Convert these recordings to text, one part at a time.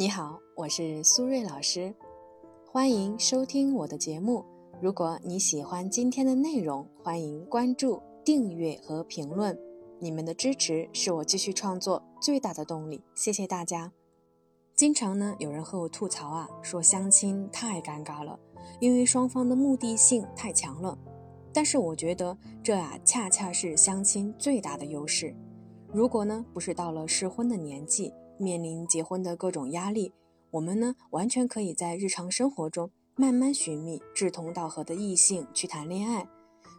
你好，我是苏瑞老师，欢迎收听我的节目。如果你喜欢今天的内容，欢迎关注、订阅和评论。你们的支持是我继续创作最大的动力，谢谢大家。经常呢，有人和我吐槽啊，说相亲太尴尬了，因为双方的目的性太强了。但是我觉得这啊，恰恰是相亲最大的优势。如果呢，不是到了适婚的年纪，面临结婚的各种压力，我们呢，完全可以在日常生活中慢慢寻觅志同道合的异性去谈恋爱。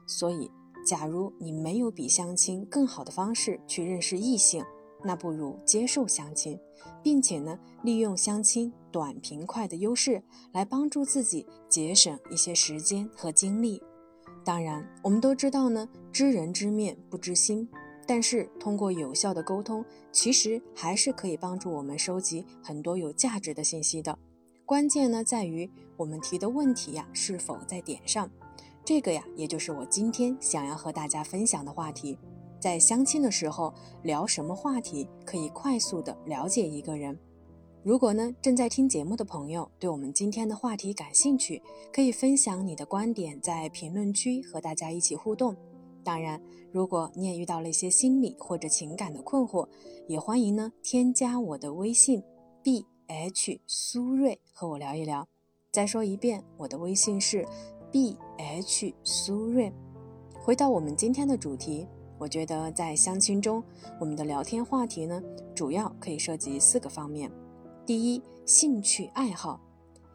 所以，假如你没有比相亲更好的方式去认识异性，那不如接受相亲，并且呢，利用相亲短平快的优势来帮助自己节省一些时间和精力。当然，我们都知道呢，知人知面不知心。但是通过有效的沟通，其实还是可以帮助我们收集很多有价值的信息的。关键呢在于我们提的问题呀是否在点上。这个呀，也就是我今天想要和大家分享的话题。在相亲的时候聊什么话题可以快速的了解一个人？如果呢正在听节目的朋友对我们今天的话题感兴趣，可以分享你的观点，在评论区和大家一起互动。当然，如果你也遇到了一些心理或者情感的困惑，也欢迎呢添加我的微信 b h 苏瑞和我聊一聊。再说一遍，我的微信是 b h 苏瑞。回到我们今天的主题，我觉得在相亲中，我们的聊天话题呢，主要可以涉及四个方面。第一，兴趣爱好。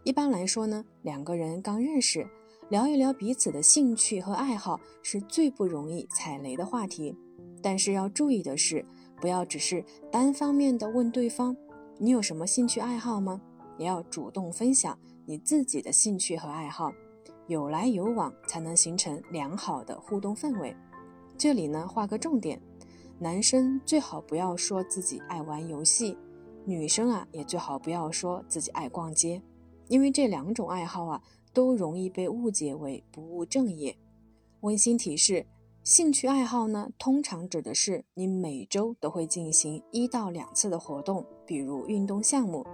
一般来说呢，两个人刚认识。聊一聊彼此的兴趣和爱好是最不容易踩雷的话题，但是要注意的是，不要只是单方面的问对方你有什么兴趣爱好吗？也要主动分享你自己的兴趣和爱好，有来有往才能形成良好的互动氛围。这里呢，画个重点，男生最好不要说自己爱玩游戏，女生啊也最好不要说自己爱逛街，因为这两种爱好啊。都容易被误解为不务正业。温馨提示：兴趣爱好呢，通常指的是你每周都会进行一到两次的活动，比如运动项目。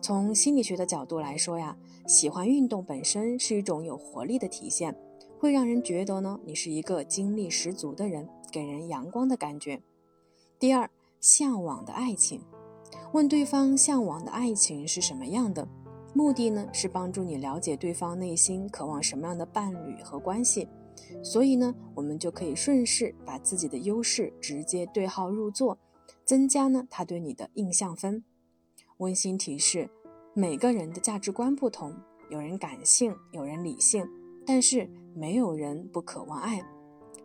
从心理学的角度来说呀，喜欢运动本身是一种有活力的体现，会让人觉得呢你是一个精力十足的人，给人阳光的感觉。第二，向往的爱情，问对方向往的爱情是什么样的？目的呢是帮助你了解对方内心渴望什么样的伴侣和关系，所以呢，我们就可以顺势把自己的优势直接对号入座，增加呢他对你的印象分。温馨提示：每个人的价值观不同，有人感性，有人理性，但是没有人不渴望爱。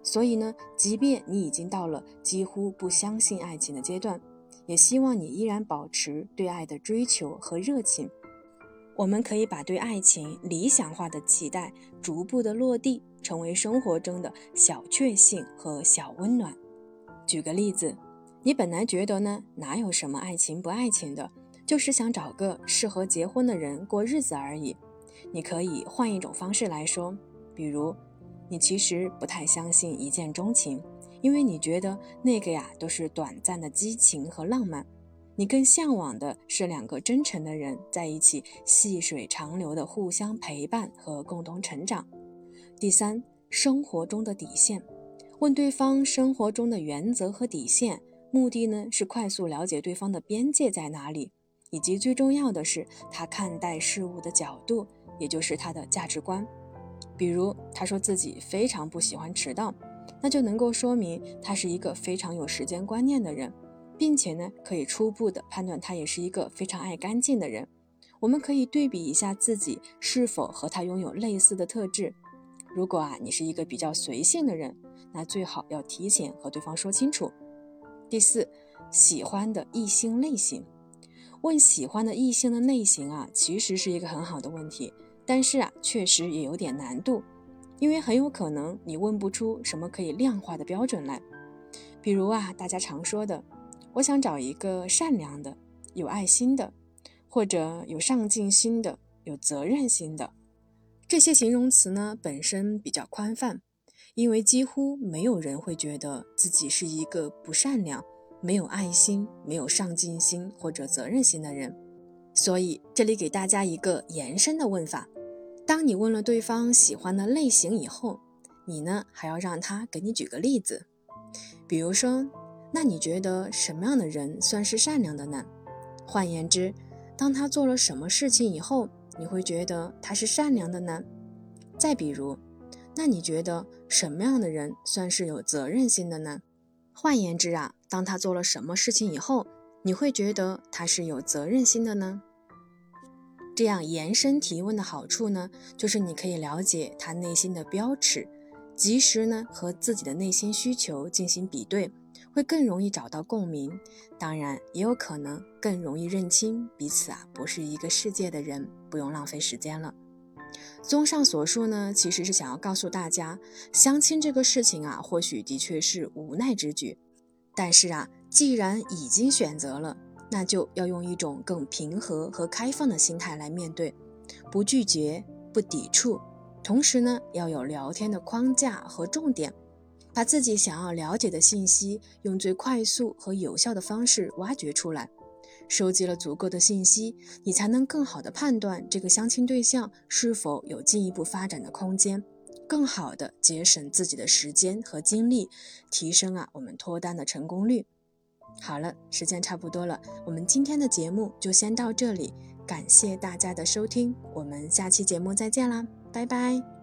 所以呢，即便你已经到了几乎不相信爱情的阶段，也希望你依然保持对爱的追求和热情。我们可以把对爱情理想化的期待逐步的落地，成为生活中的小确幸和小温暖。举个例子，你本来觉得呢，哪有什么爱情不爱情的，就是想找个适合结婚的人过日子而已。你可以换一种方式来说，比如，你其实不太相信一见钟情，因为你觉得那个呀都是短暂的激情和浪漫。你更向往的是两个真诚的人在一起，细水长流的互相陪伴和共同成长。第三，生活中的底线，问对方生活中的原则和底线，目的呢是快速了解对方的边界在哪里，以及最重要的是他看待事物的角度，也就是他的价值观。比如他说自己非常不喜欢迟到，那就能够说明他是一个非常有时间观念的人。并且呢，可以初步的判断他也是一个非常爱干净的人。我们可以对比一下自己是否和他拥有类似的特质。如果啊，你是一个比较随性的人，那最好要提前和对方说清楚。第四，喜欢的异性类型，问喜欢的异性的类型啊，其实是一个很好的问题，但是啊，确实也有点难度，因为很有可能你问不出什么可以量化的标准来。比如啊，大家常说的。我想找一个善良的、有爱心的，或者有上进心的、有责任心的。这些形容词呢，本身比较宽泛，因为几乎没有人会觉得自己是一个不善良、没有爱心、没有上进心或者责任心的人。所以这里给大家一个延伸的问法：当你问了对方喜欢的类型以后，你呢还要让他给你举个例子，比如说，那你觉得什么样的人算是善良的呢？换言之，当他做了什么事情以后，你会觉得他是善良的呢？再比如，那你觉得什么样的人算是有责任心的呢？换言之啊，当他做了什么事情以后，你会觉得他是有责任心的呢？这样延伸提问的好处呢，就是你可以了解他内心的标尺，及时呢和自己的内心需求进行比对，会更容易找到共鸣。当然，也有可能更容易认清彼此啊不是一个世界的人，不用浪费时间了。综上所述呢，其实是想要告诉大家，相亲这个事情啊，或许的确是无奈之举，但是啊，既然已经选择了，那就要用一种更平和和开放的心态来面对，不拒绝，不抵触，同时呢，要有聊天的框架和重点，把自己想要了解的信息用最快速和有效的方式挖掘出来。收集了足够的信息，你才能更好的判断这个相亲对象是否有进一步发展的空间，更好的节省自己的时间和精力，提升啊我们脱单的成功率。好了，时间差不多了，我们今天的节目就先到这里，感谢大家的收听，我们下期节目再见啦，拜拜。